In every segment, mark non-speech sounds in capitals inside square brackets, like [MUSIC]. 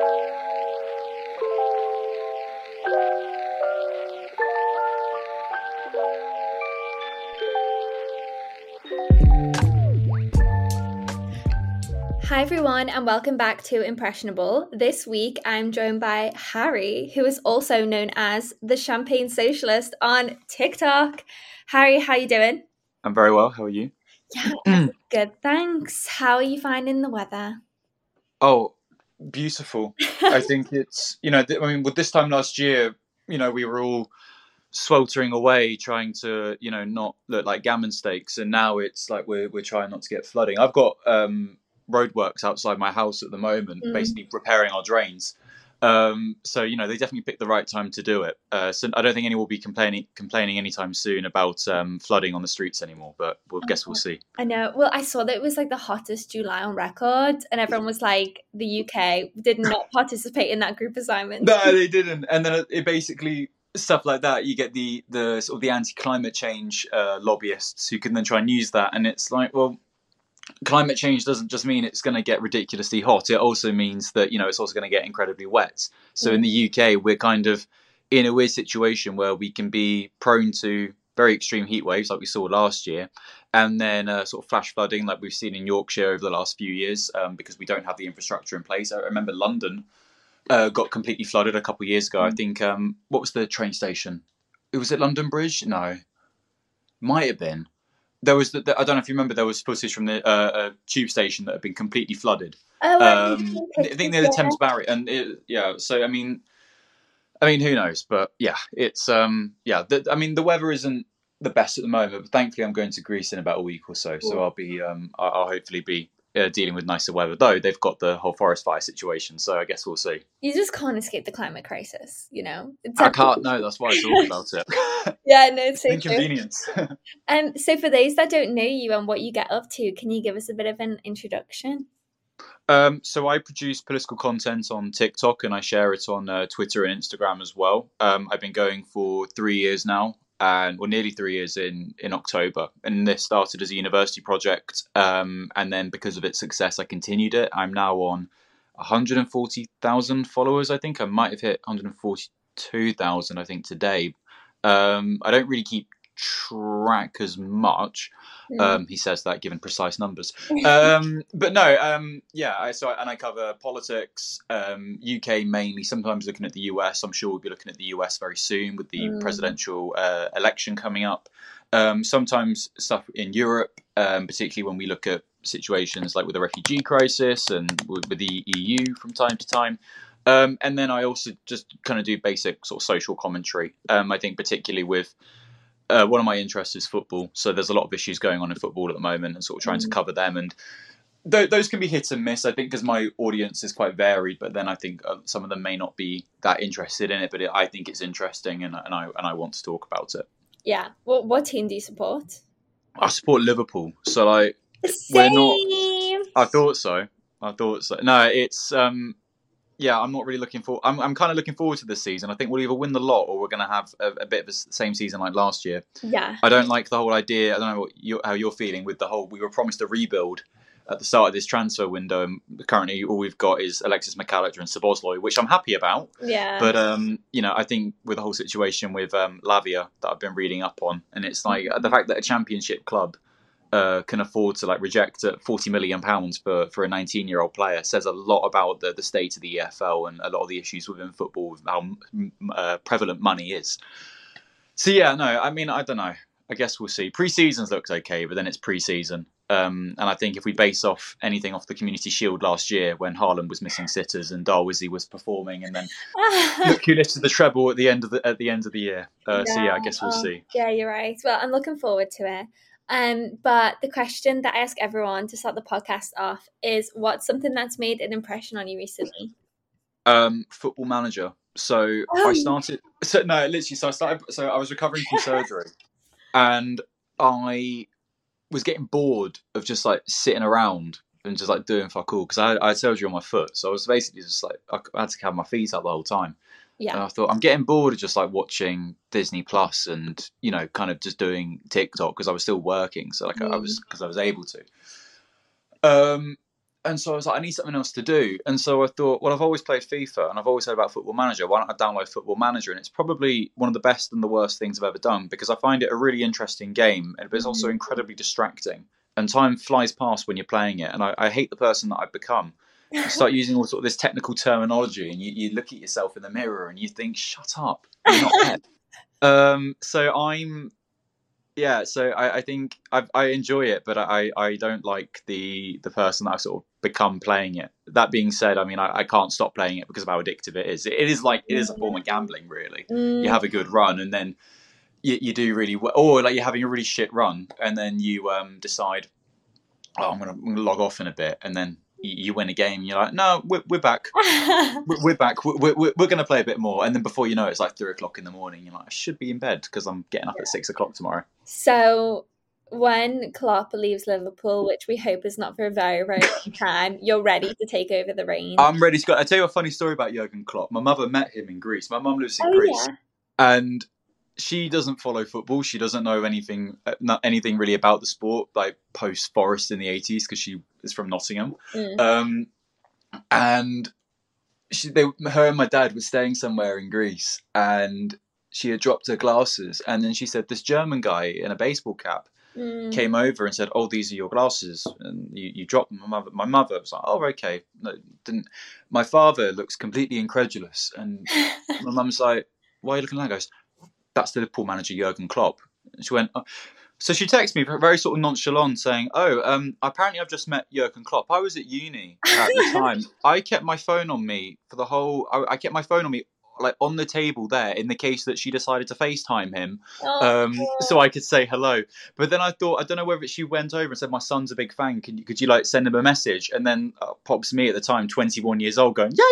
Hi, everyone, and welcome back to Impressionable. This week, I'm joined by Harry, who is also known as the Champagne Socialist on TikTok. Harry, how you doing? I'm very well. How are you? Yeah, [CLEARS THROAT] good. Thanks. How are you finding the weather? Oh, beautiful. [LAUGHS] I think it's you know th- I mean with this time last year, you know we were all sweltering away trying to you know not look like gammon steaks, and now it's like we're we're trying not to get flooding. I've got um, roadworks outside my house at the moment, Mm. basically repairing our drains. Um, so you know they definitely picked the right time to do it. Uh, so I don't think anyone will be complaining complaining anytime soon about um, flooding on the streets anymore. But we'll guess we'll see. I know. Well, I saw that it was like the hottest July on record, and everyone was like, the UK did not [LAUGHS] participate in that group assignment. No, they didn't. And then it, it basically stuff like that. You get the the sort of the anti climate change uh, lobbyists who can then try and use that, and it's like, well, climate change doesn't just mean it's going to get ridiculously hot. It also means that you know it's also going to get incredibly wet. So in the UK, we're kind of in a weird situation where we can be prone to very extreme heat waves like we saw last year and then uh, sort of flash flooding like we've seen in yorkshire over the last few years um, because we don't have the infrastructure in place. I remember london uh, got completely flooded a couple of years ago. I think um, what was the train station? It was it london bridge? No. Might have been there was the, the, i don't know if you remember there was footage from the uh, a tube station that had been completely flooded oh, I um, think I think near the Thames Barrier, and it, yeah. So I mean, I mean, who knows? But yeah, it's um, yeah. The, I mean, the weather isn't the best at the moment, but thankfully, I'm going to Greece in about a week or so, so I'll be um, I'll hopefully be uh, dealing with nicer weather. Though they've got the whole forest fire situation, so I guess we'll see. You just can't escape the climate crisis, you know? It's I can't. No, that's why I talk about it. [LAUGHS] Yeah, no, it's so. Inconvenience. [LAUGHS] Um, so for those that don't know you and what you get up to, can you give us a bit of an introduction? Um, so I produce political content on TikTok and I share it on uh, Twitter and Instagram as well. Um, I've been going for three years now, and well, nearly three years in in October. And this started as a university project, um, and then because of its success, I continued it. I'm now on 140,000 followers. I think I might have hit 142,000. I think today. Um, I don't really keep track as much. Mm. Um, he says that given precise numbers um, [LAUGHS] but no, um, yeah. I so and I cover politics, um, UK mainly. Sometimes looking at the US. I'm sure we'll be looking at the US very soon with the Mm. presidential uh, election coming up. Um, sometimes stuff in Europe, um, particularly when we look at situations like with the refugee crisis and with, with the EU from time to time. Um, and then I also just kind of do basic sort of social commentary. Um, I think particularly with uh, one of my interests is football, so there's a lot of issues going on in football at the moment, and sort of trying to Mm. cover them. And th- those can be hit and miss, I think, because my audience is quite varied. But then I think uh, some of them may not be that interested in it, but it, I think it's interesting, and, and I and I want to talk about it. Yeah. What what team do you support? I support Liverpool, so like We're not- Same. I thought so. I thought so. No, it's um, yeah. I'm not really looking for. I'm I'm kind of looking forward to this season. I think we'll either win the lot or we're going to have a, a bit of the same season like last year. Yeah. I don't like the whole idea. I don't know what you, how you're feeling with the whole. We were promised a rebuild at the start of this transfer window, and currently all we've got is Alexis Mac Allister and Szoboszlai, which I'm happy about. Yeah. But um, you know, I think with the whole situation with um, Lavia that I've been reading up on, and it's like the fact that a championship club uh, can afford to like reject uh, 40 million pounds for for a 19 year old player says a lot about the, the state of the EFL and a lot of the issues within football, with how uh, prevalent money is. So yeah, no, I mean, I don't know. I guess we'll see. Pre-seasons looks okay, but then it's pre-season. Um, and I think if we base off anything off the Community Shield last year, when Haaland was missing sitters and Darwizzy was performing, and then look who lifted the treble at the end of the at the end of the year. Uh, So yeah, I guess we'll oh, see. Yeah, you're right. Well, I'm looking forward to it. Um, but the question that I ask everyone to start the podcast off is what's something that's made an impression on you recently? Um, football manager. So Oh. I started. So no, literally. So I started. So I was recovering from surgery, [LAUGHS] and I was getting bored of just like sitting around and just like doing fuck all because I, had- I had surgery on my foot. So I was basically just like I had to have my feet up the whole time. And Yeah. I thought I'm getting bored of just like watching Disney Plus and you know kind of just doing TikTok because I was still working, so like I- I was because I was able to. Um, and so I was like, I need something else to do. And so I thought, well, I've always played FIFA and I've always heard about Football Manager. Why don't I download Football Manager? And it's probably one of the best and the worst things I've ever done because I find it a really interesting game, but it's also incredibly distracting. And time flies past when you're playing it. And I, I hate the person that I've become. You start using all sort of this technical terminology, and you, you look at yourself in the mirror and you think, "Shut up!" You're not [LAUGHS] um, so I'm yeah so i, I think I, I enjoy it but I, I don't like the the person that i've sort of become playing it that being said i mean i, I can't stop playing it because of how addictive it is it, it is like it is a form of gambling really Mm. you have a good run and then you, you do really well or like you're having a really shit run and then you um decide oh i'm gonna, I'm gonna log off in a bit and then you, win a game you're like no we're, we're back [LAUGHS] we're, back. We're, we're, we're going to play a bit more, and then before you know it, it's like three o'clock in the morning. You're like, I should be in bed because I'm getting up at six o'clock tomorrow. so when Klopp leaves Liverpool, which we hope is not for a very, very long [LAUGHS] time, you're ready to take over the reign. I'm ready to go. I tell you a funny story about Jurgen Klopp. My mother met him in Greece. My mum lives in oh Greece, yeah. and she doesn't follow football. She doesn't know anything, uh, not anything really about the sport, like post Forest in the '80s, because she is from Nottingham. Mm. Um, and she, they, her and my dad were staying somewhere in Greece, and she had dropped her glasses, and then she said, "This German guy in a baseball cap Mm. came over and said, "Oh, these are your glasses," and you, you dropped them. My mother, my mother was like, "Oh, okay." No, didn't. My father looks completely incredulous, and [LAUGHS] my mum's like, "Why are you looking like that?" Goes, "That's the Liverpool manager Jurgen Klopp." And she went. Oh. So she texted me very sort of nonchalant, saying, "Oh, um, apparently I've just met Jurgen Klopp. I was at uni at the time. [LAUGHS] I kept my phone on me for the whole. I, I kept my phone on me." Like on the table there, in the case that she decided to FaceTime him, Oh, um, so I could say hello. But then I thought I don't know whether she went over and said my son's a big fan. Can you, could you like send him a message? And then uh, pops me at the time, twenty one years old, going yeah,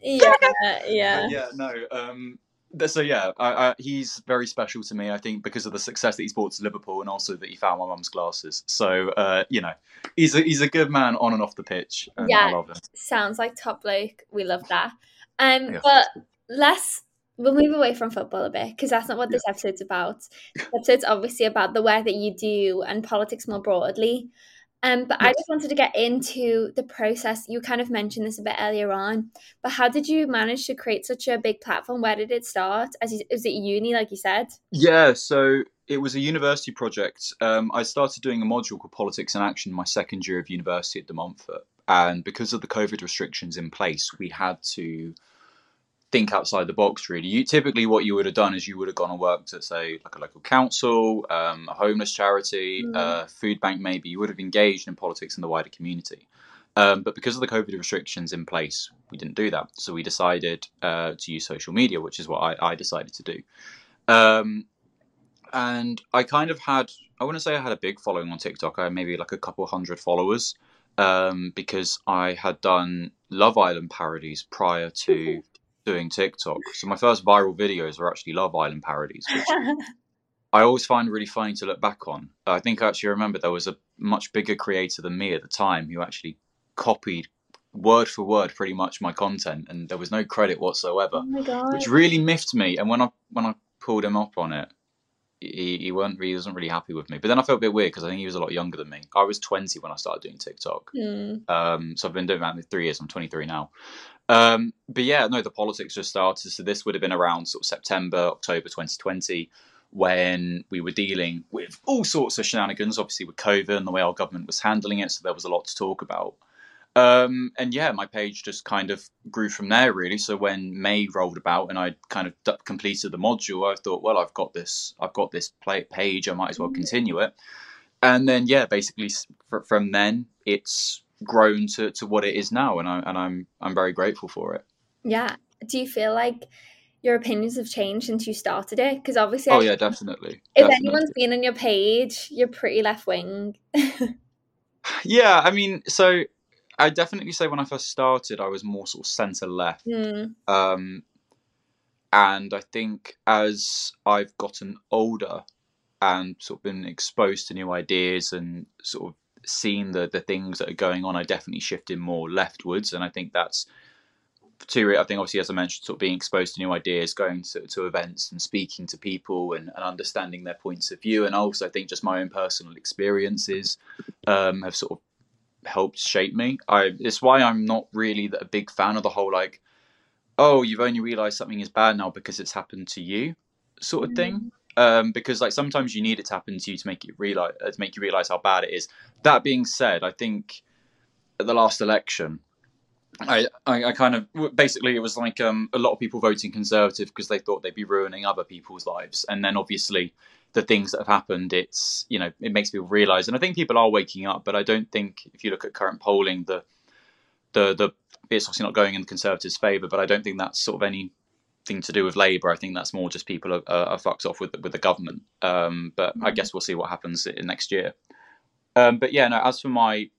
yeah, yeah, yeah. yeah. No, um, so yeah, I, I, he's very special to me. I think because of the success that he's brought to Liverpool, and also that he found my mum's glasses. So uh, you know, he's a he's a good man on and off the pitch. And Yeah. I love him. Sounds like top bloke. We love that. Um, Yeah. but let's we'll move away from football a bit because that's not what this episode's about. This episode's obviously about the work that you do and politics more broadly. Um, but I just wanted to get into the process. You kind of mentioned this a bit earlier on, but how did you manage to create such a big platform? Where did it start? As you, was it uni, like you said? Yeah, so it was a university project. Um, I started doing a module called Politics in Action my second year of university at De Montfort. And because of the COVID restrictions in place, we had to think outside the box, really. You, typically, what you would have done is you would have gone and worked at, say, like a local council, um, a homeless charity, Mm. uh, food bank, maybe. You would have engaged in politics in the wider community. Um, but because of the COVID restrictions in place, we didn't do that. So we decided uh, to use social media, which is what I, I decided to do. Um, and I kind of had, I wouldn't say I had a big following on TikTok. I had maybe like a couple hundred followers um, because I had done Love Island parodies prior to doing TikTok. So my first viral videos were actually Love Island parodies, which [LAUGHS] I always find really funny to look back on. I think I actually remember there was a much bigger creator than me at the time who actually copied word for word pretty much my content, and there was no credit whatsoever oh which really miffed me. And when I when I pulled him up on it, he he weren't he wasn't really happy with me. But then I felt a bit weird because I think he was a lot younger than me. I was twenty when I started doing TikTok, Hmm. um, so I've been doing that for three years. I'm twenty three now. Um, but yeah, no, the politics just started. So this would have been around sort of September, October 2020, when we were dealing with all sorts of shenanigans, obviously with COVID and the way our government was handling it. So there was a lot to talk about. Um, and yeah, my page just kind of grew from there, really. So when May rolled about and I kind of d- completed the module, I thought, well, I've got this, I've got this play- page. I might as well continue it. And then yeah, basically fr- from then it's grown to, to what it is now, and I and I'm I'm very grateful for it. Yeah. Do you feel like your opinions have changed since you started it? Because obviously, Oh I- yeah, definitely. if definitely. anyone's been on your page, you're pretty left wing. [LAUGHS] Yeah, I mean, so I definitely say when I first started, I was more sort of centre left. Hmm. Um, and I think as I've gotten older and sort of been exposed to new ideas and sort of seen the the things that are going on, I definitely shifted more leftwards, and I think that's to I think obviously as I mentioned, sort of being exposed to new ideas, going to, to events and speaking to people and, and understanding their points of view, and also I think just my own personal experiences um, have sort of helped shape me. I it's why I'm not really a big fan of the whole like, oh, you've only realised something is bad now because it's happened to you, sort of thing. Mm. Um, because like sometimes you need it to happen to you to make you realize uh, to make you realize how bad it is. That being said, I think at the last election, I, I, I kind of basically it was like um, a lot of people voting conservative because they thought they'd be ruining other people's lives, and then obviously the things that have happened, it's you know it makes people realize, and I think people are waking up, but I don't think if you look at current polling, the the the it's obviously not going in the conservatives' favour, but I don't think that's sort of anything to do with Labour. I think that's more just people are, are, fucked off with with the government. Um, but I Mhm. guess we'll see what happens in next year. Um, but yeah, no. As for my,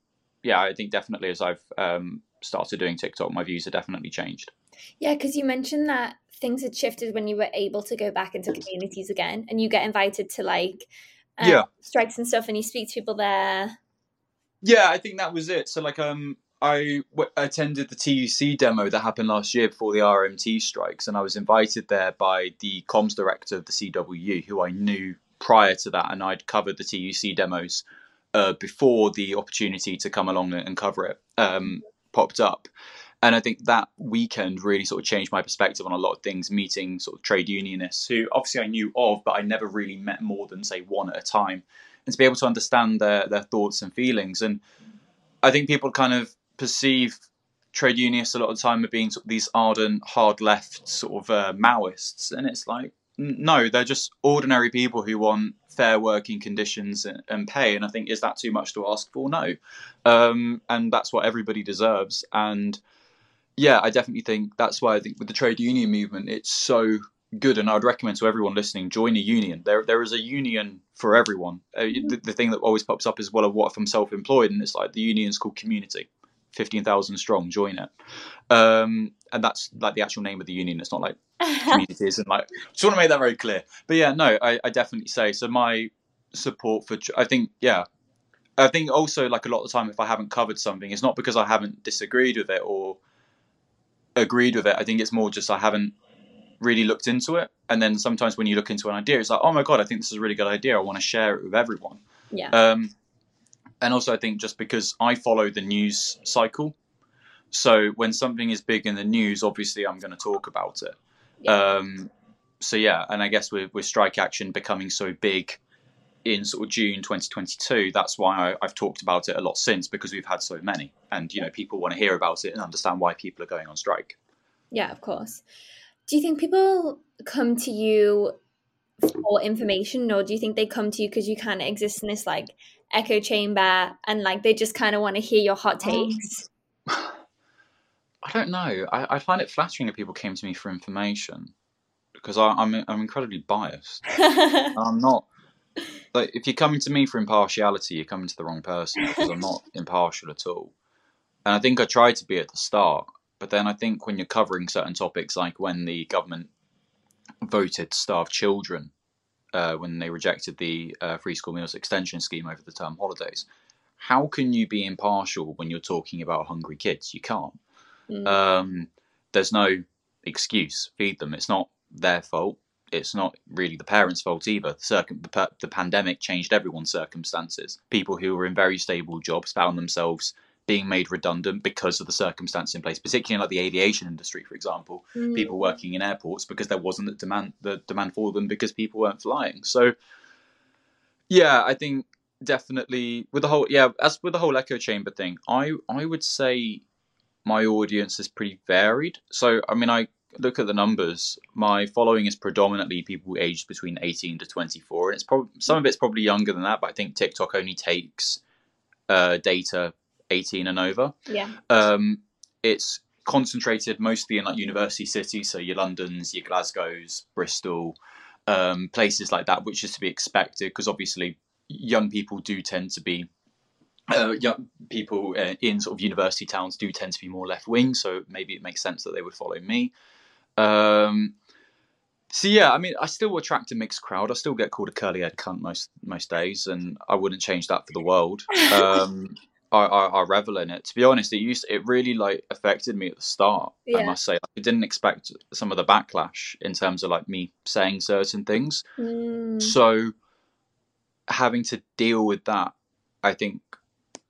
yeah, I think definitely as I've um, started doing TikTok, my views have definitely changed. Yeah, because you mentioned that things had shifted when you were able to go back into communities again, and you get invited to like um, Yeah. strikes and stuff, and you speak to people there. Yeah, I think that was it. So like um I w- attended the TUC demo that happened last year before the RMT strikes, and I was invited there by the comms director of the CWU, who I knew prior to that, and I'd covered the TUC demos uh, before the opportunity to come along and cover it um, popped up. And I think that weekend really sort of changed my perspective on a lot of things, meeting sort of trade unionists who obviously I knew of, but I never really met more than, say, one at a time. And to be able to understand their, their thoughts and feelings. And I think people kind of perceive trade unionists a lot of the time as being sort of these ardent, hard left sort of uh, Maoists. And it's like, no, they're just ordinary people who want fair working conditions and, and pay. And I think, is that too much to ask for? No. Um, and that's what everybody deserves. And yeah, I definitely think that's why I think with the trade union movement, it's so good. And I'd recommend to everyone listening, join a union. There, there is a union for everyone. Uh, the, the thing that always pops up is, well, what if I'm self-employed? And it's like the union's called Community, fifteen thousand strong. Join it, um, and that's like the actual name of the union. It's not like [LAUGHS] communities and like. Just want to make that very clear. But yeah, no, I, I definitely say so. My support for, I think, yeah. I think also like a lot of the time, if I haven't covered something, it's not because I haven't disagreed with it or agreed with it. I think it's more just I haven't really looked into it. And then sometimes when you look into an idea, it's like, oh my god, I think this is a really good idea. I want to share it with everyone. yeah, Um, and also, I think just because I follow the news cycle, so when something is big in the news, obviously I'm going to talk about it. Yeah. Um, so yeah, and I guess with, with strike action becoming so big in sort of June 2022, that's why I, I've talked about it a lot since because we've had so many, and you know people want to hear about it and understand why people are going on strike. yeah, of course. Do you think people come to you for information, or do you think they come to you because you kind of exist in this like echo chamber and like they just kind of want to hear your hot Um, takes? [SIGHS] I don't know. I, I find it flattering if people came to me for information because I, I'm I'm incredibly biased. [LAUGHS] I'm not like if you're coming to me for impartiality, you're coming to the wrong person because I'm not [LAUGHS] impartial at all. And I think I tried to be at the start, but then I think when you're covering certain topics, like when the government voted to starve children, uh, when they rejected the uh, free school meals extension scheme over the term holidays, how can you be impartial when you're talking about hungry kids? You can't. Mm. Um, there's no excuse. Feed them. It's not their fault. It's not really the parents' fault either. The, circum- the, the pandemic changed everyone's circumstances. People who were in very stable jobs found themselves being made redundant because of the circumstance in place, particularly in like the aviation industry, for example. Mm. People working in airports because there wasn't the demand the demand for them because people weren't flying. So yeah, I think definitely with the whole yeah, as with the whole echo chamber thing, I I would say my audience is pretty varied. So I mean I look at the numbers, my following is predominantly people aged between 18 to 24 and it's probably some of it's probably younger than that, but I think TikTok only takes uh, data 18 and over. Yeah. Um, it's concentrated mostly in like university cities, so your Londons, your Glasgows, Bristol, um, places like that, which is to be expected because obviously young people do tend to be. Uh, young people uh, in sort of university towns do tend to be more left wing, so maybe it makes sense that they would follow me. Um, so yeah, I mean, I still attract a mixed crowd. I still get called a curly head cunt most most days, and I wouldn't change that for the world. Um, [LAUGHS] I, I, I revel in it. To be honest, it used it really like affected me at the start. I must say, I didn't expect some of the backlash in terms of like me saying certain things. Mm. So having to deal with that, I think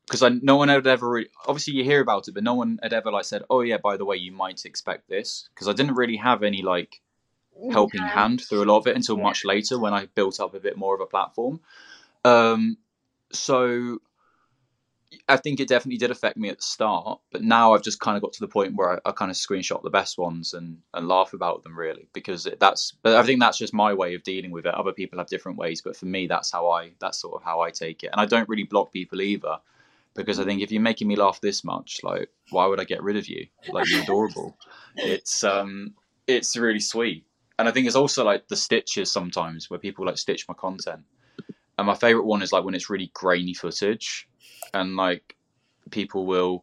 because I no one had ever really, obviously you hear about it, but no one had ever like said, "Oh yeah, by the way, you might expect this," because I didn't really have any like helping Yeah. hand through a lot of it until Yeah. much later when I built up a bit more of a platform. Um, so I think it definitely did affect me at the start, but now I've just kind of got to the point where I, I kind of screenshot the best ones and, and laugh about them really because it, that's. But I think that's just my way of dealing with it. Other people have different ways, but for me, that's how I that's sort of how I take it. And I don't really block people either because I think if you're making me laugh this much, like why would I get rid of you? Like you're adorable. [LAUGHS] it's um it's really sweet. And I think it's also like the stitches sometimes where people like stitch my content. And my favorite one is like when it's really grainy footage and like people will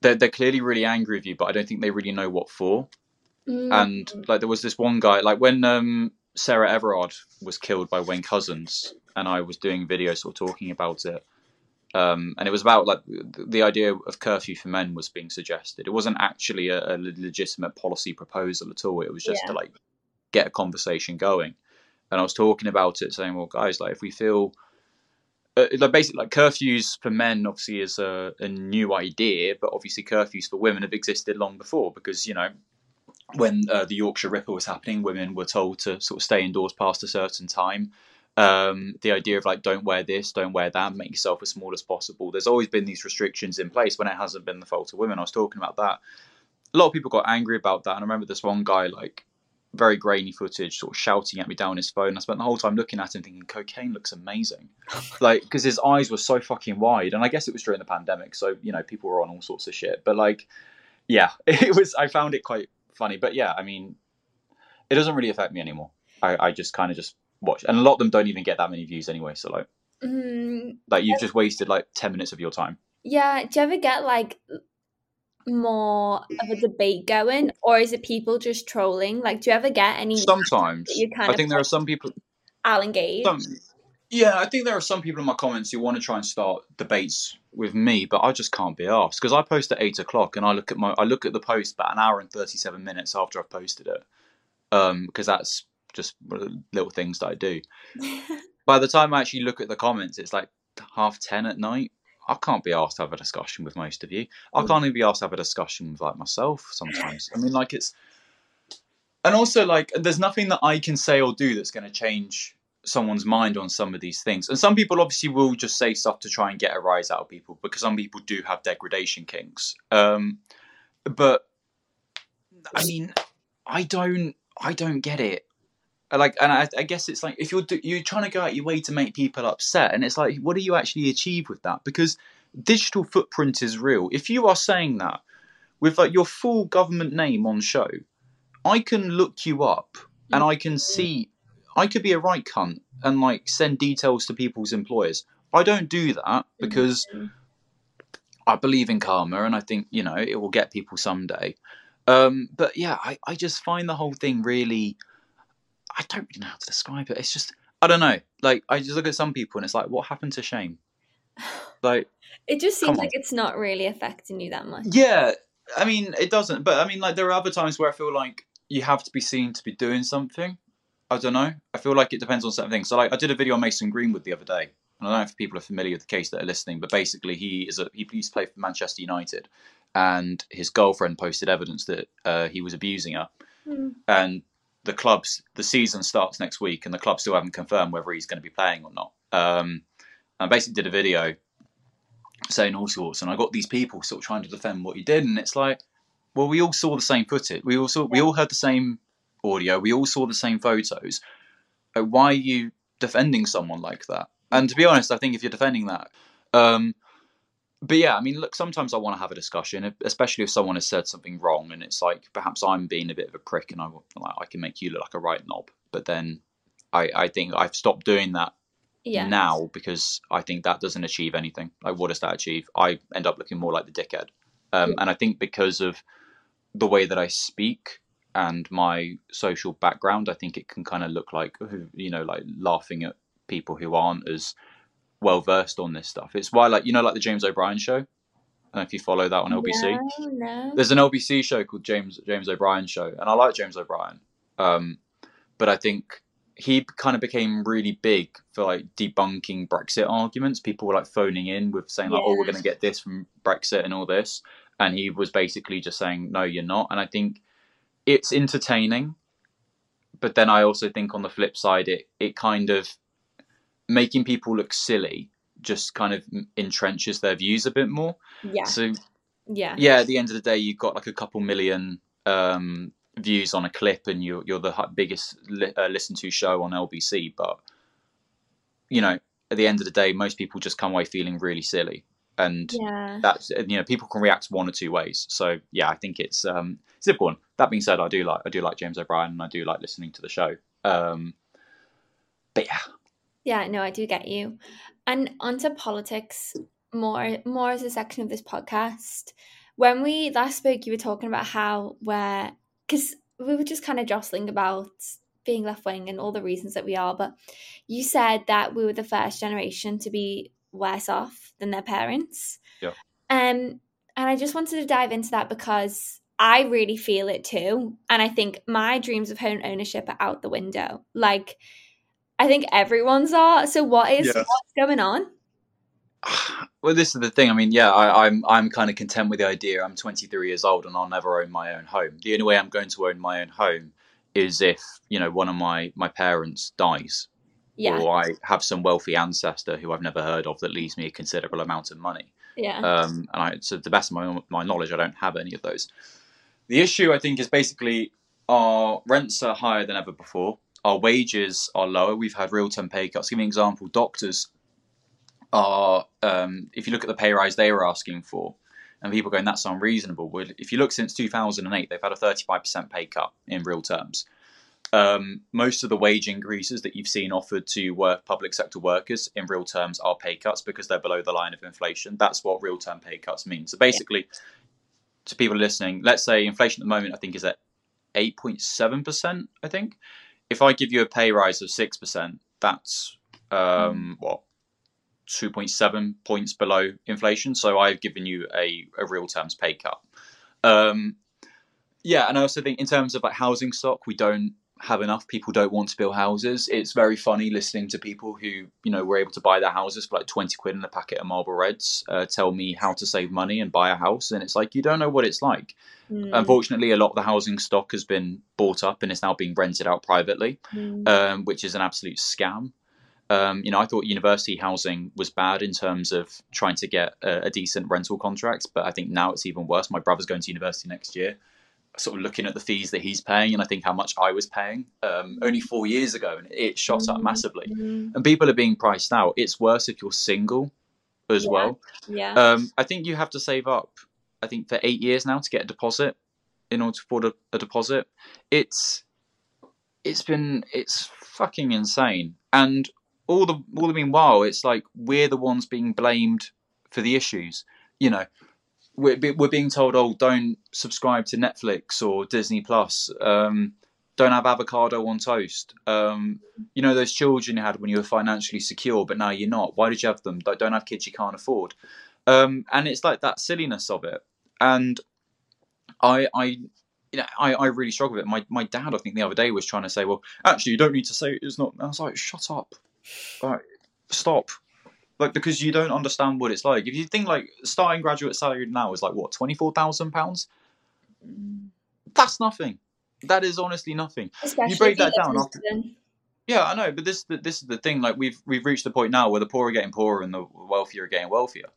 they're, they're clearly really angry with you but i don't think they really know what for Mm. and like there was this one guy like when um sarah everard was killed by Wayne Couzens and i was doing videos sort of talking about it um and it was about like the idea of curfew for men was being suggested. It wasn't actually a, a legitimate policy proposal at all. It was just Yeah. to like get a conversation going. And i was talking about it saying well guys like if we feel uh, like basically like curfews for men obviously is a, a new idea but obviously curfews for women have existed long before because you know when uh, the yorkshire ripper was happening women were told to sort of stay indoors past a certain time um, the idea of like don't wear this don't wear that make yourself as small as possible. There's always been these restrictions in place when it hasn't been the fault of women. I was talking about that. A lot of people got angry about that and i remember this one guy like very grainy footage sort of shouting at me down his phone. I spent the whole time looking at him thinking cocaine looks amazing. [LAUGHS] Like because his eyes were so fucking wide and i guess it was during the pandemic so you know people were on all sorts of shit. But like yeah [LAUGHS] it was i found it quite funny. But yeah i mean it doesn't really affect me anymore. I, I just kind of just watch and a lot of them don't even get that many views anyway so like Mm, like you've just wasted like 10 minutes of your time yeah. Do you ever get like more of a debate going, or is it people just trolling? Like, do you ever get any? sometimes you kind i think there are some people I'll engage. some, yeah i think there are some people in my comments who want to try and start debates with me but i just can't be asked because i post at 8 o'clock and i look at my i look at the post about an hour and 37 minutes after i've posted it um because that's just little things that i do. [LAUGHS] By the time i actually look at the comments it's like half 10 at night. I can't be asked to have a discussion with most of you. I can't even be asked to have a discussion with like myself sometimes. I mean like it's and also like there's nothing that i can say or do that's going to change someone's mind on some of these things. And some people obviously will just say stuff to try and get a rise out of people because some people do have degradation kinks. Um but i mean i don't i don't get it like and I, I guess it's like if you're do, you're trying to go out your way to make people upset and it's like what do you actually achieve with that because digital footprint is real if you are saying that with like your full government name on show i can look you up and i can see i could be a right cunt and like send details to people's employers i don't do that because Mhm. I believe in karma, and I think you know it will get people someday. Um, but yeah, I, I just find the whole thing really. I don't really know how to describe it. It's just I don't know. Like I just look at some people, and it's like, what happened to shame? [SIGHS] Like It just seems like it's not really affecting you that much. yeah, I mean it doesn't. But I mean like there are other times where I feel like you have to be seen to be doing something. I don't know. I feel like it depends on certain things. So like I did a video on Mason Greenwood the other day. And I don't know if people are familiar with the case that are listening, but basically he is a he used to play for Manchester United, and his girlfriend posted evidence that uh, he was abusing her. Mm. And the clubs, the season starts next week, and the club still haven't confirmed whether he's going to be playing or not. Um, I basically did a video saying all sorts, and I got these people sort of trying to defend what he did, and it's like, well, we all saw the same footage, we all saw, we all heard the same audio, we all saw the same photos. Uh, why are you defending someone like that? And to be honest, I think if you're defending that, um, but yeah, I mean, look, sometimes I want to have a discussion, especially if someone has said something wrong, and it's like perhaps I'm being a bit of a prick, and I like I can make you look like a right knob. But then, I I think I've stopped doing that Yeah. now because I think that doesn't achieve anything. Like, what does that achieve? I end up looking more like the dickhead. Um, and I think because of the way that I speak and my social background, I think it can kind of look like, you know, like laughing at people who aren't as well versed on this stuff. It's why, like, you know, like the James O'Brien show. I don't know if you follow that on LBC. No, no. There's an LBC show called James James O'Brien show, and I like James O'Brien. Um, but I think he kind of became really big for like debunking Brexit arguments. People were like phoning in with saying like, "Oh, we're going to get this from Brexit and all this," and he was basically just saying, "No, you're not." And I think it's entertaining, but then I also think on the flip side, it it kind of making people look silly just kind of entrenches their views a bit more. Yeah. So Yeah. yeah, at the end of the day, you've got like a couple million um, views on a clip, and you're you're the biggest li- uh, listened to show on LBC. But you know, at the end of the day, most people just come away feeling really silly, and Yeah. that's you know people can react one or two ways. So yeah, I think it's um, it's a difficult one. That being said, I do like I do like James O'Brien, and I do like listening to the show. Um, but yeah, Yeah, no, I do get you. And onto politics more more as a section of this podcast. When we last spoke, you were talking about how we're because we were just kind of jostling about being left wing and all the reasons that we are, but you said that we were the first generation to be worse off than their parents. Yeah. Um, and I just wanted to dive into that because I really feel it too. And I think my dreams of home ownership are out the window. Like I think everyone's are. So what is Yeah. what's going on? [SIGHS] well, this is the thing. I mean, yeah, I, I'm I'm kind of content with the idea. I'm 23 years old, and I'll never own my own home. The only way I'm going to own my own home is if you know one of my my parents dies, Yeah. or I have some wealthy ancestor who I've never heard of that leaves me a considerable amount of money. Yeah. Um, and I, to the best of my my knowledge, I don't have any of those. The issue, I think, is basically our rents are higher than ever before. Our wages are lower. We've had real term pay cuts. Give me an example. Doctors are, um, if you look at the pay rise they were asking for, and people going, that's unreasonable. Well, if you look since 2008, they've had a 35% pay cut in real terms. Um, most of the wage increases that you've seen offered to work public sector workers in real terms are pay cuts because they're below the line of inflation. That's what real term pay cuts mean. So basically, to people listening, let's say inflation at the moment I think is at 8.7%, I think. If I give you a pay rise of 6%, that's um, what 2.7 points below inflation. So I've given you a, a real terms pay cut. Um, yeah, and I also think in terms of like housing stock, we don't have enough. People don't want to build houses. It's very funny listening to people who you know were able to buy their houses for like twenty quid in a packet of Marlboro Reds uh, tell me how to save money and buy a house, and it's like you don't know what it's like. Mm, Unfortunately, a lot of the housing stock has been bought up and is now being rented out privately mm, um, which is an absolute scam. Um, you know, I thought university housing was bad in terms of trying to get a, a decent rental contract, but I think now it's even worse. My brother's going to university next year. Sort of looking at the fees that he's paying, and I think how much I was paying um, only four years ago, and it shot up Mm. massively. mm, And people are being priced out. It's worse if you're single as Yeah. well. yeah. Um, I think you have to save up. I think for eight years now to get a deposit in order to afford a, a deposit. It's it's been it's fucking insane, and all the all the meanwhile, it's like we're the ones being blamed for the issues. You know, we're we're being told, oh, don't subscribe to Netflix or Disney Plus. Um, don't have avocado on toast. Um, you know those children you had when you were financially secure, but now you're not. Why did you have them? Don't have kids you can't afford. Um, and it's like that silliness of it. And I, I, you know, I, I really struggle with it. My, my dad, I think the other day was trying to say, well, actually, you don't need to say it's not. I was like, shut up, like, stop, like because you don't understand what it's like. If you think like starting graduate salary now is like what twenty four thousand pounds, Mm. that's nothing. That is honestly nothing. Especially break that down after- Yeah, I know, but this this is the thing. Like we've we've reached the point now where the poor are getting poorer and the wealthier are getting wealthier,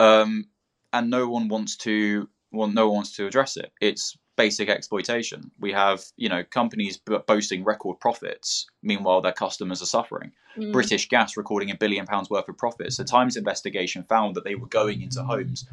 um, and no one wants to well, no one wants to address it. It's basic exploitation. We have you know companies boasting record profits, meanwhile their customers are suffering. Mm, British Gas recording a billion pounds worth of profits. The Times investigation found that they were going into homes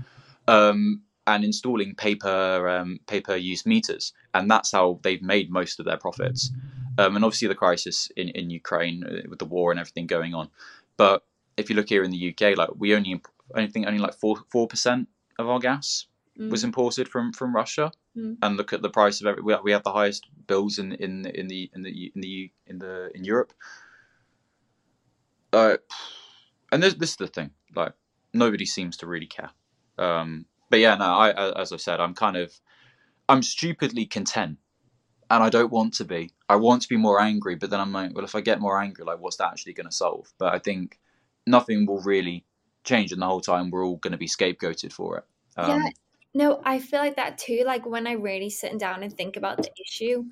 um, and installing paper um, paper use meters, and that's how they've made most of their profits. Um, and obviously the crisis in, in Ukraine uh, with the war and everything going on. But if you look here in the UK, like we only I think only like four four percent of our gas mm, was imported from from Russia. Mm. And look at the price of every. We have, we have the highest bills in in in the in the in the in the in Europe. Uh, and this this is the thing. Like nobody seems to really care. Um, but yeah, no. I as I said, I'm kind of I'm stupidly content. and I don't want to be. I want to be more angry, but then I'm like, well, if I get more angry, like, what's that actually going to solve? But I think nothing will really change, and the whole time we're all going to be scapegoated for it. Um, yeah. No, I feel like that too. Like when I really sit down and think about the issue,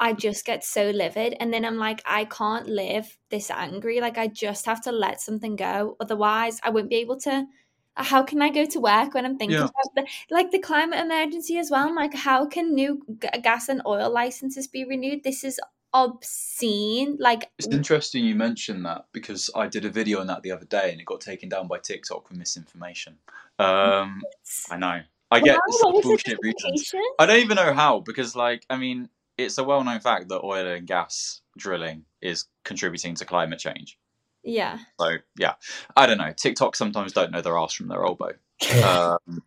I just get so livid. And then I'm like, I can't live this angry. Like I just have to let something go. Otherwise, I won't be able to. How can I go to work when I'm thinking Yeah. about the like the climate emergency as well? I'm like, how can new g- gas and oil licenses be renewed? This is obscene. Like, It's interesting you mentioned that because I did a video on that the other day and it got taken down by TikTok for misinformation. Um, I know. I get wow, was the bullshit reasons. I don't even know how because, like, I mean, it's a well-known fact that oil and gas drilling is contributing to climate change. Yeah. So yeah, I don't know. TikTok sometimes don't know their ass from their elbow. [LAUGHS] Um,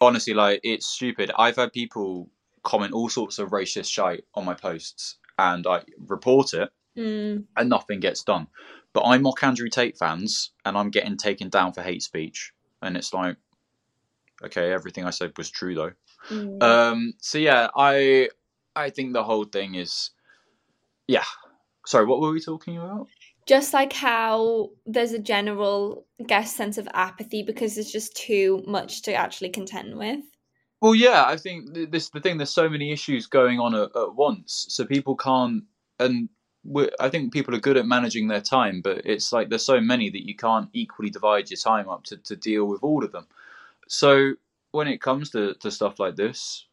honestly, like it's stupid. I've had people comment all sorts of racist shite on my posts, and I report it, Mm, and nothing gets done. But I mock Andrew Tate fans, and I'm getting taken down for hate speech, and it's like, okay, everything I said was true though. mm. Um, so yeah, I I think the whole thing is, yeah. Sorry, what were we talking about? just like how there's a general I guess sense of apathy because there's just too much to actually contend with Well, yeah, I think th- this the thing. There's so many issues going on at, at once, so people can't. And I think people are good at managing their time, but it's like there's so many that you can't equally divide your time up to, to deal with all of them. So when it comes to, to stuff like this,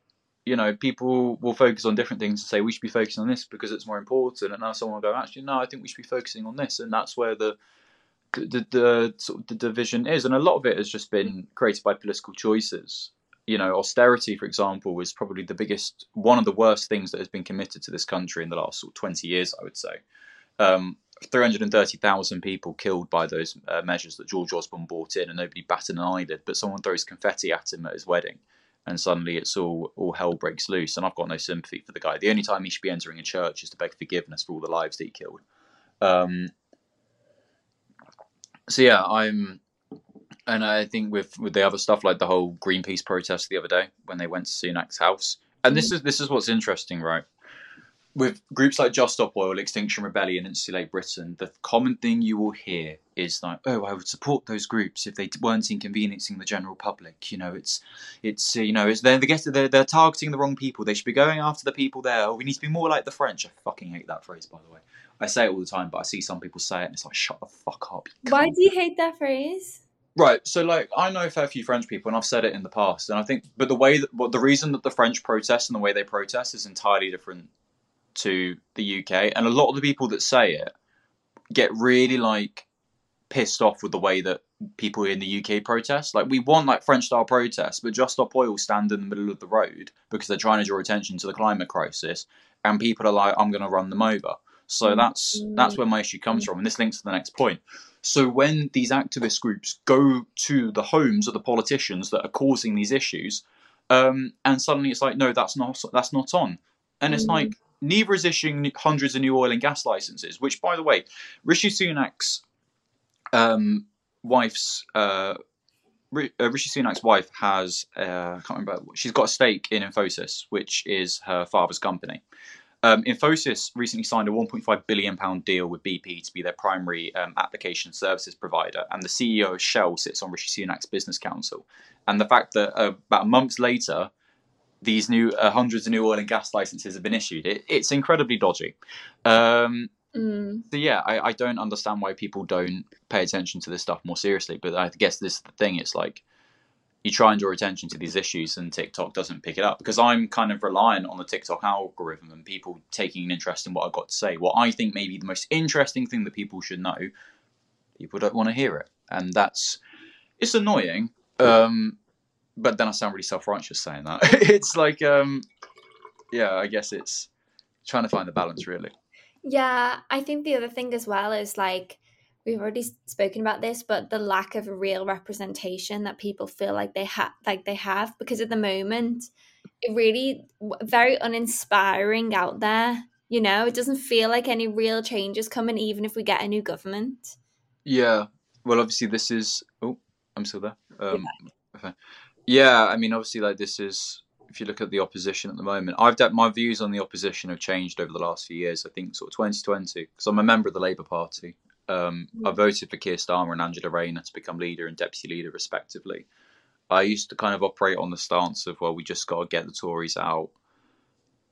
you know, people will focus on different things and say we should be focusing on this because it's more important. And now someone will go, actually, no, I think we should be focusing on this, and that's where the the, the, the sort of the division is, and a lot of it has just been created by political choices you know, austerity, for example, was probably the biggest, one of the worst things that has been committed to this country in the last sort of 20 years, I would say. Um, 330,000 people killed by those uh, measures that George Osborne brought in, and nobody batted an eyelid. But someone throws confetti at him at his wedding, and suddenly it's all all hell breaks loose. And I've got no sympathy for the guy. The only time he should be entering a church is to beg forgiveness for all the lives that he killed. Um, so yeah, I'm and I think with with the other stuff like the whole Greenpeace protest the other day when they went to Sunak's house, and this is this is what's interesting, right? With groups like Just Stop Oil, Extinction Rebellion, Insulate Britain, the common thing you will hear is like, "Oh, I would support those groups if they weren't inconveniencing the general public." You know, it's it's uh, you know, it's they're they're, they're they're targeting the wrong people. They should be going after the people there. Oh, we need to be more like the French. I fucking hate that phrase, by the way. I say it all the time, but I see some people say it, and it's like, "Shut the fuck up." why do you hate that phrase Right. So, like, I know a fair few French people, and I've said it in the past, and I think, but the way that, well, the reason that the French protest and the way they protest is entirely different to the UK, and a lot of the people that say it get really like pissed off with the way that people in the UK protest. Like, we want like French style protests, but Just Stop Oil stand in the middle of the road because they're trying to draw attention to the climate crisis, and people are like, "I'm going to run them over." So that's that's where my issue comes from, and this links to the next point. So when these activist groups go to the homes of the politicians that are causing these issues, um, and suddenly it's like, no, that's not that's not on, and it's Mm. like neither is issuing hundreds of new oil and gas licenses. Which, by the way, Rishi Sunak's um, wife's uh, uh, Rishi Sunak's wife has uh, I can't remember. She's got a stake in Infosys, which is her father's company. Um, Infosys recently signed a 1.5 billion pound deal with BP to be their primary um, application services provider, and the CEO of Shell sits on Rishi Sunak's business council. And the fact that uh, about months later, these new uh, hundreds of new oil and gas licenses have been issued, it, it's incredibly dodgy. Um, mm. so yeah, I, I don't understand why people don't pay attention to this stuff more seriously. But I guess this is the thing. It's like you try and draw attention to these issues, and TikTok doesn't pick it up because I'm kind of reliant on the TikTok algorithm and people taking an interest in what I've got to say. What I think may be the most interesting thing that people should know, people don't want to hear it, and that's it's annoying. Um, but then I sound really self righteous saying that. [LAUGHS] it's like, um, yeah, I guess it's trying to find the balance really. Yeah, I think the other thing as well is like we've already spoken about this, but the lack of real representation that people feel like they have, like they have, because at the moment, it really very uninspiring out there. You know, it doesn't feel like any real change is coming, even if we get a new government. Yeah. Well, obviously, this is. Oh, I'm still there. Um, okay. Yeah, I mean, obviously, like this is if you look at the opposition at the moment, I've my views on the opposition have changed over the last few years. I think sort of 2020 because I'm a member of the Labour Party. Um, I voted for Keir Starmer and Angela Rayner to become leader and deputy leader respectively. I used to kind of operate on the stance of well, we just got to get the Tories out,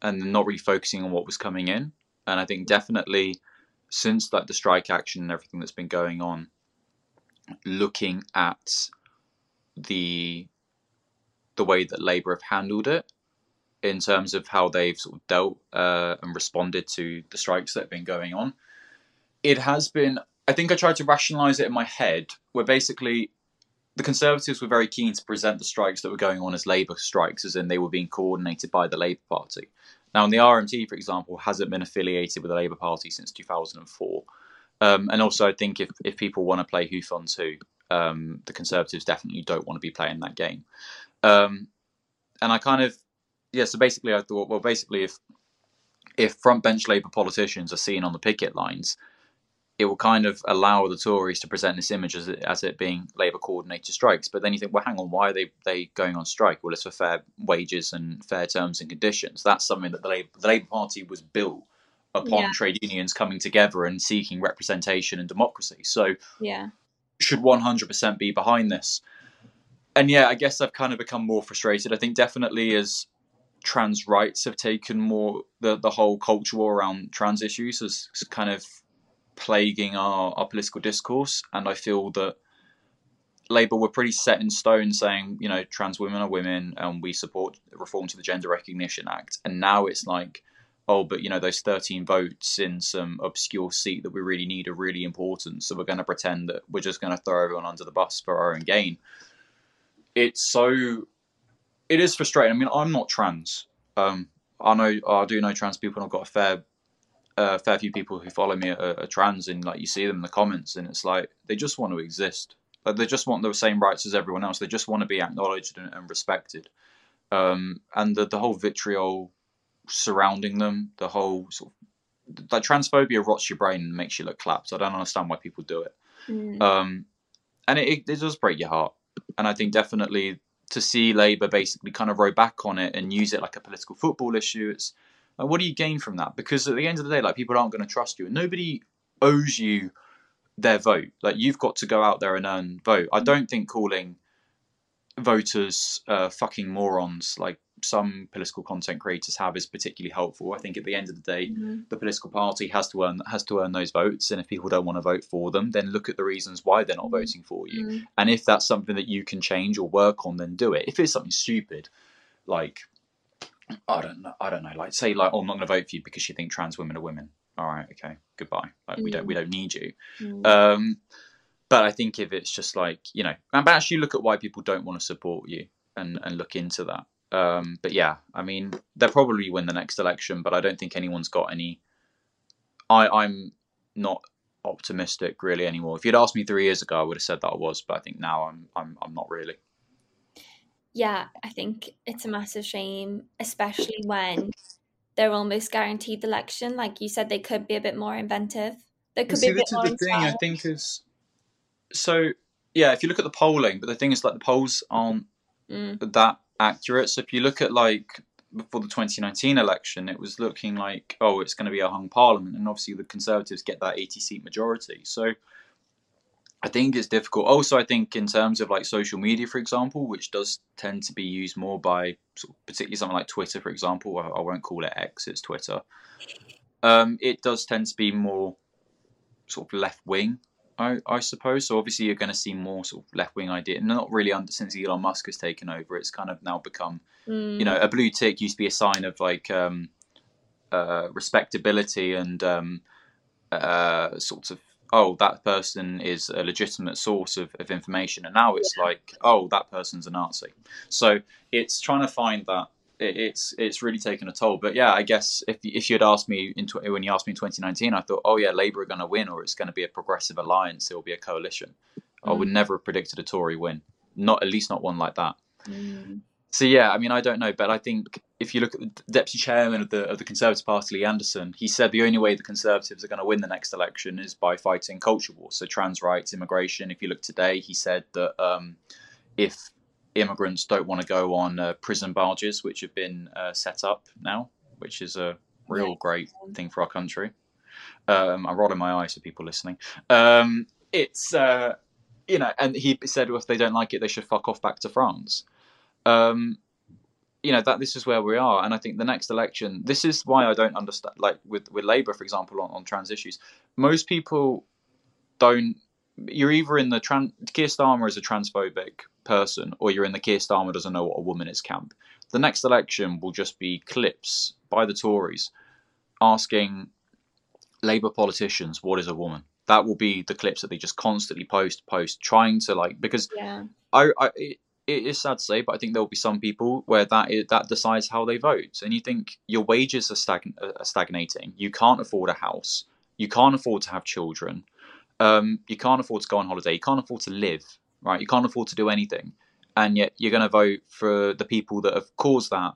and not really focusing on what was coming in. And I think definitely since like the strike action and everything that's been going on, looking at the the way that Labour have handled it in terms of how they've sort of dealt uh, and responded to the strikes that have been going on. It has been, I think I tried to rationalise it in my head, where basically the Conservatives were very keen to present the strikes that were going on as Labour strikes, as in they were being coordinated by the Labour Party. Now, the RMT, for example, hasn't been affiliated with the Labour Party since 2004. Um, and also, I think if, if people want to play who funds who, um, the Conservatives definitely don't want to be playing that game. Um, and I kind of, yeah. So basically, I thought, well, basically, if if front bench Labour politicians are seen on the picket lines, it will kind of allow the Tories to present this image as it, as it being Labour coordinated strikes. But then you think, well, hang on, why are they, they going on strike? Well, it's for fair wages and fair terms and conditions. That's something that the Labour, the Labour Party was built upon yeah. trade unions coming together and seeking representation and democracy. So, yeah, should 100% be behind this and yeah, I guess I've kind of become more frustrated. I think definitely as trans rights have taken more the the whole culture war around trans issues as kind of plaguing our, our political discourse, and I feel that Labour were pretty set in stone saying, you know, trans women are women and we support reform to the Gender Recognition Act. And now it's like, oh, but you know, those 13 votes in some obscure seat that we really need are really important. So we're going to pretend that we're just going to throw everyone under the bus for our own gain it's so it is frustrating. I mean, I'm not trans. Um, I know I do know trans people, and I've got a fair a fair few people who follow me are, are, trans, and like you see them in the comments, and it's like they just want to exist. Like they just want the same rights as everyone else. They just want to be acknowledged and, and respected. Um, and the the whole vitriol surrounding them, the whole sort of like transphobia rots your brain and makes you look clapped. I don't understand why people do it. Mm. Um, and it, it, it does break your heart and I think definitely to see Labour basically kind of row back on it and use it like a political football issue, it's like, what do you gain from that? Because at the end of the day, like people aren't going to trust you, and nobody owes you their vote. Like you've got to go out there and earn vote. I mm. don't think calling voters uh, fucking morons like some political content creators have is particularly helpful. I think at the end of the day, mm-hmm. the political party has to earn has to earn those votes, and if people don't want to vote for them, then look at the reasons why they're not mm-hmm. voting for you. Mm-hmm. And if that's something that you can change or work on, then do it. If it's something stupid, like I don't know, I don't know, like say like, oh, I'm not going to vote for you because you think trans women are women. All right, okay, goodbye. Like we don't we mm. don't need you. Mm. Um, but I think if it's just like you know, and actually you look at why people don't want to support you and and look into that. Um, but yeah, I mean, they'll probably win the next election, but I don't think anyone's got any. I, I'm not optimistic really anymore. If you'd asked me three years ago, I would have said that I was, but I think now I'm I'm I'm not really. Yeah, I think it's a massive shame, especially when they're almost guaranteed the election. Like you said, they could be a bit more inventive. They could See, be a bit more. the thing I think is so. Yeah, if you look at the polling, but the thing is, like the polls aren't mm. that accurate. So if you look at like before the 2019 election, it was looking like, oh, it's going to be a hung parliament. And obviously the Conservatives get that 80 seat majority. So I think it's difficult. Also, I think in terms of like social media, for example, which does tend to be used more by sort of particularly something like Twitter, for example, I, I won't call it X, it's Twitter. Um, it does tend to be more sort of left wing I, I suppose. So obviously you're going to see more sort of left wing idea, not really under since Elon Musk has taken over. It's kind of now become, mm. you know, a blue tick used to be a sign of like um, uh, respectability and um, uh, sort of oh that person is a legitimate source of, of information, and now it's yeah. like oh that person's a Nazi. So it's trying to find that it's it's really taken a toll. But yeah, I guess if if you had asked me in tw- when you asked me in 2019, I thought, oh yeah, Labour are going to win, or it's going to be a progressive alliance. It will be a coalition. Mm. I would mm. never have predicted a Tory win, not at least not one like that. Mm. So yeah, I mean, I don't know, but I think if you look at the deputy chairman of the of the Conservative Party, Lee Anderson, he said the only way the Conservatives are going to win the next election is by fighting culture wars, so trans rights, immigration. If you look today, he said that um, if immigrants don't want to go on uh, prison barges, which have been uh, set up now, which is a real Yeah. great thing for our country. Um, I'm rolling my eyes for people listening. Um, it's uh, you know, and he said well, if they don't like it, they should fuck off back to France. Um, you know that this is where we are, and I think the next election. This is why I don't understand. Like with with Labour, for example, on, on trans issues, most people don't. You're either in the trans. Keir Starmer is a transphobic person, or you're in the Keir Starmer doesn't know what a woman is camp. The next election will just be clips by the Tories asking Labour politicians what is a woman. That will be the clips that they just constantly post, post, trying to like because Yeah. I, I it, it is sad to say, but I think there will be some people where that is, that decides how they vote, and you think your wages are, stagn- are stagnating. You can't afford a house. You can't afford to have children. Um, you can't afford to go on holiday. You can't afford to live. Right? You can't afford to do anything, and yet you're going to vote for the people that have caused that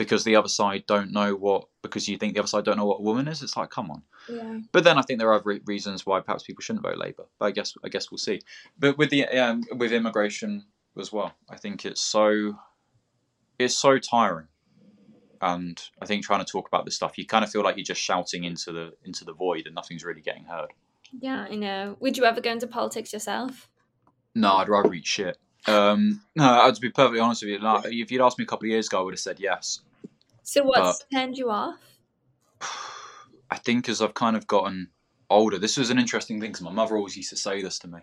because the other side don't know what because you think the other side don't know what a woman is. It's like, come on. Yeah. But then I think there are other reasons why perhaps people shouldn't vote Labour. But I guess I guess we'll see. But with the um, with immigration as well, I think it's so it's so tiring. And I think trying to talk about this stuff, you kind of feel like you're just shouting into the into the void, and nothing's really getting heard. Yeah, I know. Would you ever go into politics yourself? No, I'd rather eat shit. Um, no, I'd be perfectly honest with you. Like, if you'd asked me a couple of years ago, I would have said yes. So what's turned you off? [SIGHS] I think as I've kind of gotten older, this was an interesting thing because my mother always used to say this to me.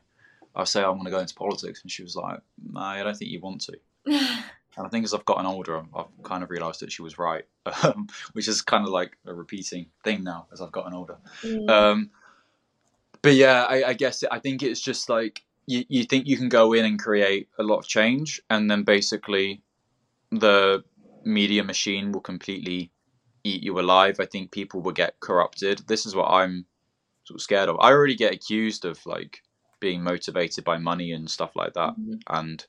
I say I want to go into politics, and she was like, "No, I don't think you want to." [LAUGHS] And I think as I've gotten older, I've- I've kind of realised that she was right, [LAUGHS] um, which is kind of like a repeating thing now as I've gotten older. Mm. Um, but yeah, I, I guess I think it's just like you, you think you can go in and create a lot of change, and then basically the media machine will completely eat you alive. I think people will get corrupted. This is what I'm sort of scared of. I already get accused of like being motivated by money and stuff like that, Mhm. and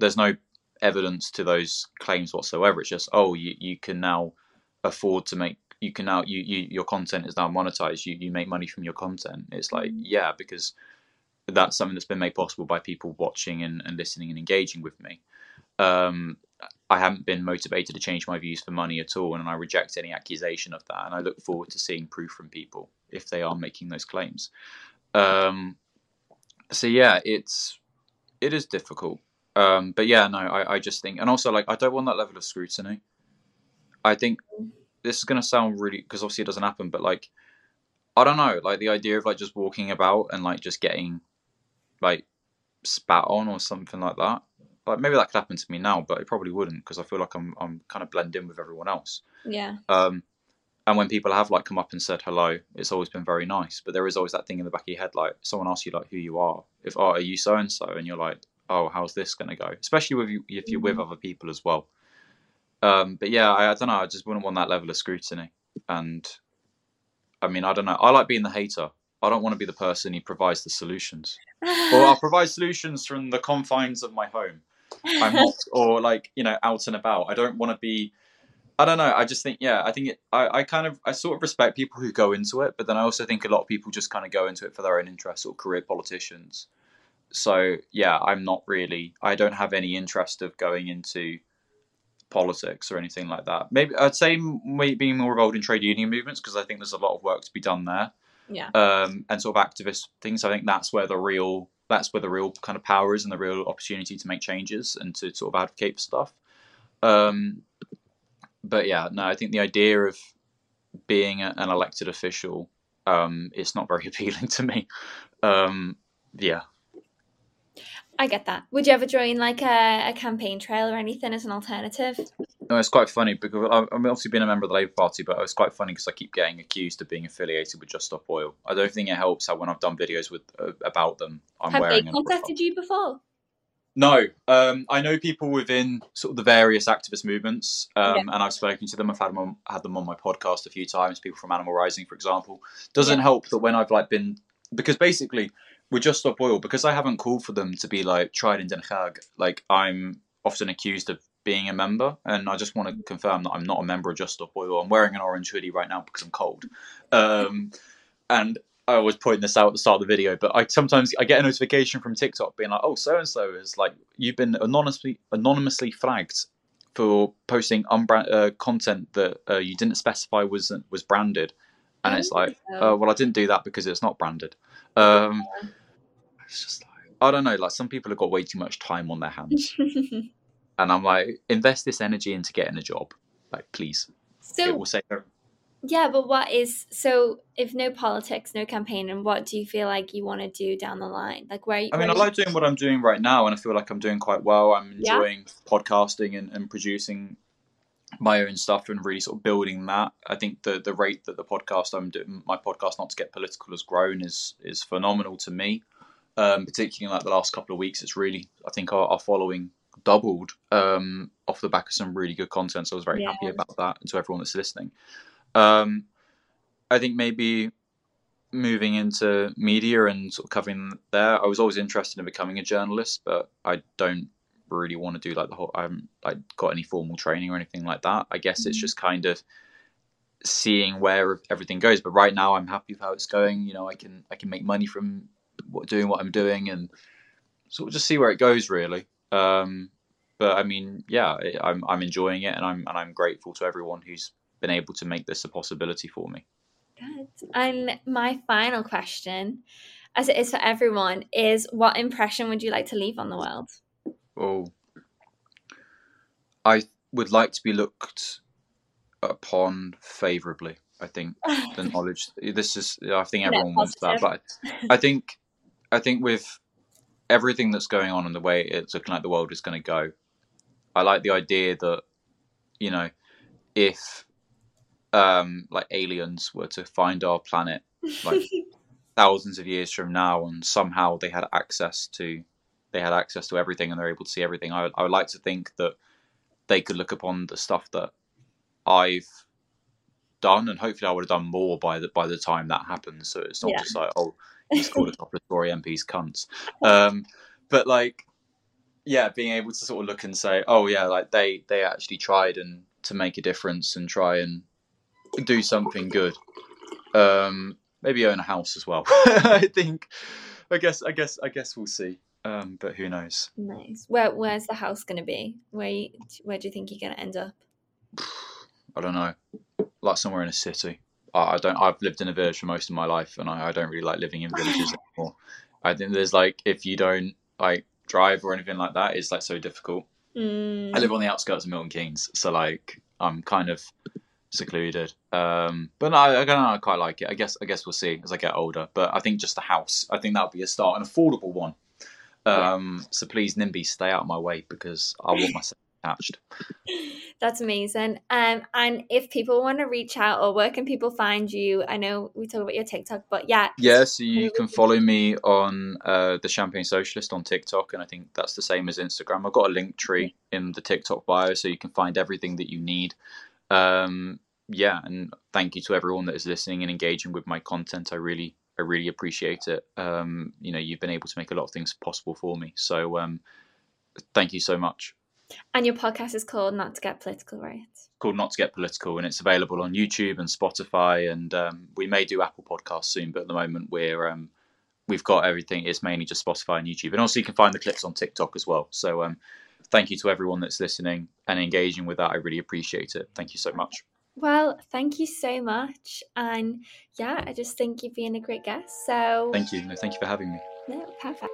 there's no evidence to those claims whatsoever. It's just oh, you you can now afford to make you can now you, you your content is now monetized. You you make money from your content. It's like Mhm. yeah, because that's something that's been made possible by people watching and, and listening and engaging with me. Um, I haven't been motivated to change my views for money at all, and I reject any accusation of that. And I look forward to seeing proof from people if they are making those claims. Um, so yeah, it's it is difficult. Um, but yeah, no, I, I just think, and also like I don't want that level of scrutiny. I think this is going to sound really because obviously it doesn't happen, but like I don't know, like the idea of like just walking about and like just getting like spat on or something like that. Like maybe that could happen to me now, but it probably wouldn't because I feel like I'm I'm kind of blend in with everyone else. Yeah. Um, and when people have like come up and said hello, it's always been very nice. But there is always that thing in the back of your head, like someone asks you like who you are. If oh, are you so and so, and you're like, oh, how's this gonna go? Especially with you if you're with Mhm. other people as well. Um, but yeah, I, I don't know. I just wouldn't want that level of scrutiny. And I mean, I don't know. I like being the hater. I don't want to be the person who provides the solutions. Or I'll [LAUGHS] provide solutions from the confines of my home. I'm not, [LAUGHS] or like you know, out and about. I don't want to be. I don't know. I just think, yeah, I think it. I, I kind of, I sort of respect people who go into it, but then I also think a lot of people just kind of go into it for their own interests or career politicians. So yeah, I'm not really. I don't have any interest of going into politics or anything like that. Maybe I'd say being more involved in trade union movements because I think there's a lot of work to be done there yeah. um, and sort of activist things. I think that's where the real that's where the real kind of power is and the real opportunity to make changes and to sort of advocate for stuff. Um, but yeah, no, I think the idea of being a, an elected official um, is not very [LAUGHS] appealing to me. Um, yeah, I get that. Would you ever join like a, a campaign trail or anything as an alternative? no, it's quite funny because I- I've obviously been a member of the Labour Party, but it's quite funny because I keep getting accused of being affiliated with Just Stop Oil. I don't think it helps how when I've done videos with uh, about them, I'm Have they wearing. an- contacted you before? No, um, I know people within sort of the various activist movements, um, and I've spoken to them. I've had them on, had them on my podcast a few times. People from Animal Rising, for example. Doesn't Yeah. help that when I've like been because basically with Just Stop Oil because I haven't called for them to be like tried in Den Haag. Like I'm often accused of being a member, and I just want to confirm that I'm not a member of Just Stop Oil. I'm wearing an orange hoodie right now because I'm cold, um, and I always point this out at the start of the video, but I sometimes I get a notification from TikTok being like, "Oh, so and so is like you've been anonymously anonymously flagged for posting unbrand uh, content that uh, you didn't specify was was branded," and it's like. "Oh, well, I didn't do that because it's not branded." Um, it's just like I don't know. Like some people have got way too much time on their hands, [LAUGHS] and I'm like, invest this energy into getting a job, like please. it so will save. yeah, but what is so if no politics, no campaign, and what do you feel like you want to do down the line? Like where? I mean, I like doing what I'm doing right now, and I feel like I'm doing quite well. I'm Yeah. enjoying podcasting and, and producing my own stuff and really sort of building that. I think the the rate that the podcast I'm doing, my podcast, not to get political, has grown is is phenomenal to me. Um, particularly in like the last couple of weeks, it's really I think our, our following doubled um, off the back of some really good content. So I was very Yeah. happy about that, and to everyone that's listening. Um, I think maybe moving into media and sort of covering there. I was always interested in becoming a journalist, but I don't really want to do like the whole. I haven't like got any formal training or anything like that. I guess it's Mhm. just kind of seeing where everything goes. But right now, I'm happy with how it's going. You know, I can I can make money from what, doing what I'm doing and sort of just see where it goes really. Um, but I mean, yeah, it, I'm I'm enjoying it, and I'm and I'm grateful to everyone who's been able to make this a possibility for me. Good. And my final question, as it is for everyone, is what impression would you like to leave on the world? Oh, I would like to be looked upon favourably. I think the [LAUGHS] knowledge. This is. I think Yeah, everyone wants that, but I think, I think with everything that's going on and the way it's looking like the world is going to go, I like the idea that, you know, if, um, like aliens were to find our planet like [LAUGHS] thousands of years from now and somehow they had access to they had access to everything and they're able to see everything I would, I would like to think that they could look upon the stuff that I've done and hopefully I would have done more by the by the time that happens so it's not Yeah. just like oh he's called a [LAUGHS] couple of Tory MPs cunts um, but like yeah being able to sort of look and say oh yeah like they they actually tried and to make a difference and try and do something good um, maybe own a house as well. [LAUGHS] I think. I guess. I guess. I guess we'll see. Um, but who knows? nice. Where Where's the house going to be? Where you, Where do you think you're going to end up? [SIGHS] I don't know. Like somewhere in a city. I, I don't. I've lived in a village for most of my life, and I, I don't really like living in villages [LAUGHS] anymore. I think there's like if you don't like drive or anything like that, it's like so difficult. Mm, I live on the outskirts of Milton Keynes, so like I'm kind of secluded. Um, but no, I, I don't know. I quite like it. I guess. I guess we'll see as I get older. But I think just a house. I think that would be a start, an affordable one. Um, So please, NIMBY, stay out of my way because I want myself attached. [LAUGHS] That's amazing. Um, and if people want to reach out, or where can people find you? I know we talk about your TikTok, but yeah, Yeah, so you can follow me on uh, the Champagne Socialist on TikTok, and I think that's the same as Instagram. I've got a Linktree in the TikTok bio, so you can find everything that you need. Um, yeah, and thank you to everyone that is listening and engaging with my content. I really, I really appreciate it. Um, you know, you've been able to make a lot of things possible for me, so um, thank you so much. And your podcast is called Not to Get Political, right? called Not to Get Political, and it's available on YouTube and Spotify, and um, we may do Apple Podcasts soon. But at the moment, we're um, we've got everything. It's mainly just Spotify and YouTube, and also you can find the clips on TikTok as well. So um, thank you to everyone that's listening and engaging with that. I really appreciate it. Thank you so much. Well, thank you so much. And yeah, I just think you've been a great guest. So Thank you. No, thank you for having me. No, perfect.